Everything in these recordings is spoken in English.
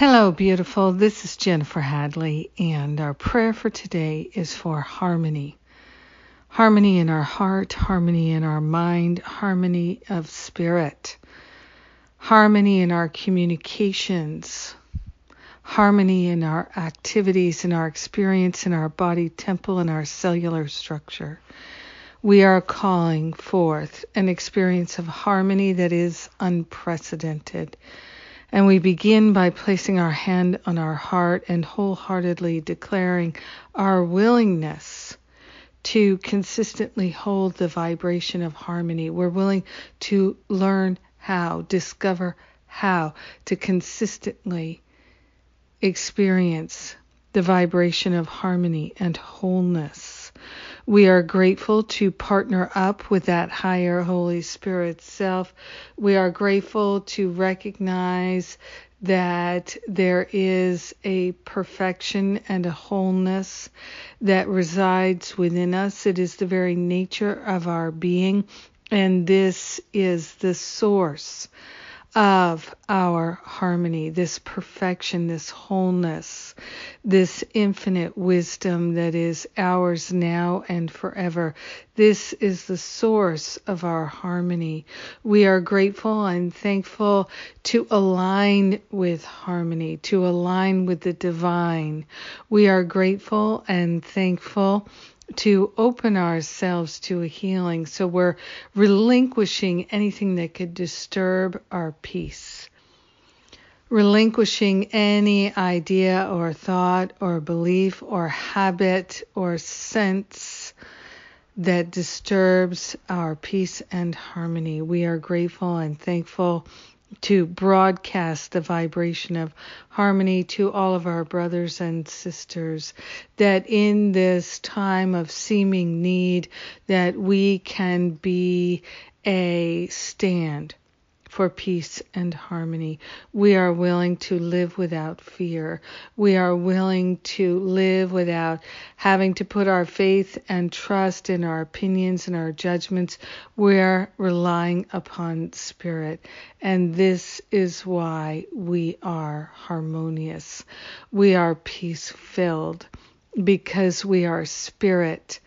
Hello, beautiful. This is Jennifer Hadley, and our prayer for today is for harmony. Harmony in our heart, harmony in our mind, harmony of spirit, harmony in our communications, harmony in our activities, in our experience, in our body temple, in our cellular structure. We are calling forth an experience of harmony that is unprecedented and we begin by placing our hand on our heart and wholeheartedly declaring our willingness to consistently hold the vibration of harmony. We're willing to learn how, discover how to consistently experience the vibration of harmony and wholeness. We are grateful to partner up with that higher Holy Spirit self. We are grateful to recognize that there is a perfection and a wholeness that resides within us. It is the very nature of our being, and this is the source of our harmony, this perfection, this wholeness, this infinite wisdom that is ours now and forever. This is the source of our harmony. We are grateful and thankful to align with harmony, to align with the divine. We are grateful and thankful to open ourselves to a healing. So we're relinquishing anything that could disturb our peace. Relinquishing any idea or thought or belief or habit or sense that disturbs our peace and harmony. We are grateful and thankful to broadcast the vibration of harmony to all of our brothers and sisters that in this time of seeming need that we can be a stand for peace and harmony. We are willing to live without fear. We are willing to live without having to put our faith and trust in our opinions and our judgments. We're relying upon spirit. And this is why we are harmonious. We are peace filled because we are spirit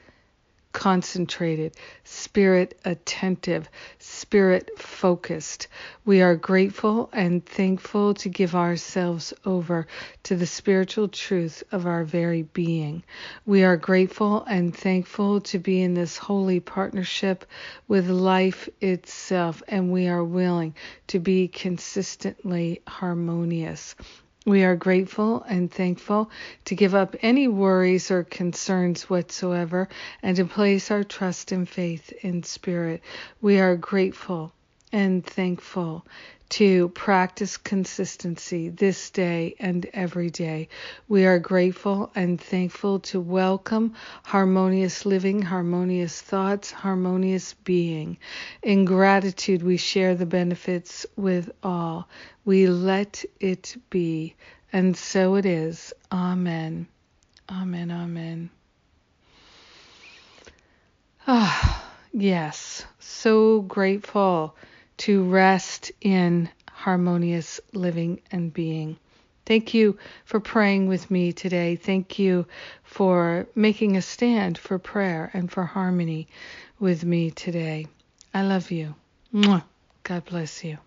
concentrated, spirit attentive, spirit focused. We are grateful and thankful to give ourselves over to the spiritual truth of our very being. We are grateful and thankful to be in this holy partnership with life itself, and we are willing to be consistently harmonious. We are grateful and thankful to give up any worries or concerns whatsoever and to place our trust and faith in Spirit. We are grateful and thankful to practice consistency this day and every day. We are grateful and thankful to welcome harmonious living, harmonious thoughts, harmonious being. In gratitude, we share the benefits with all. We let it be. And so it is. Amen. Amen. Amen. Ah, yes. So grateful to rest in harmonious living and being. Thank you for praying with me today. Thank you for making a stand for prayer and for harmony with me today. I love you. God bless you.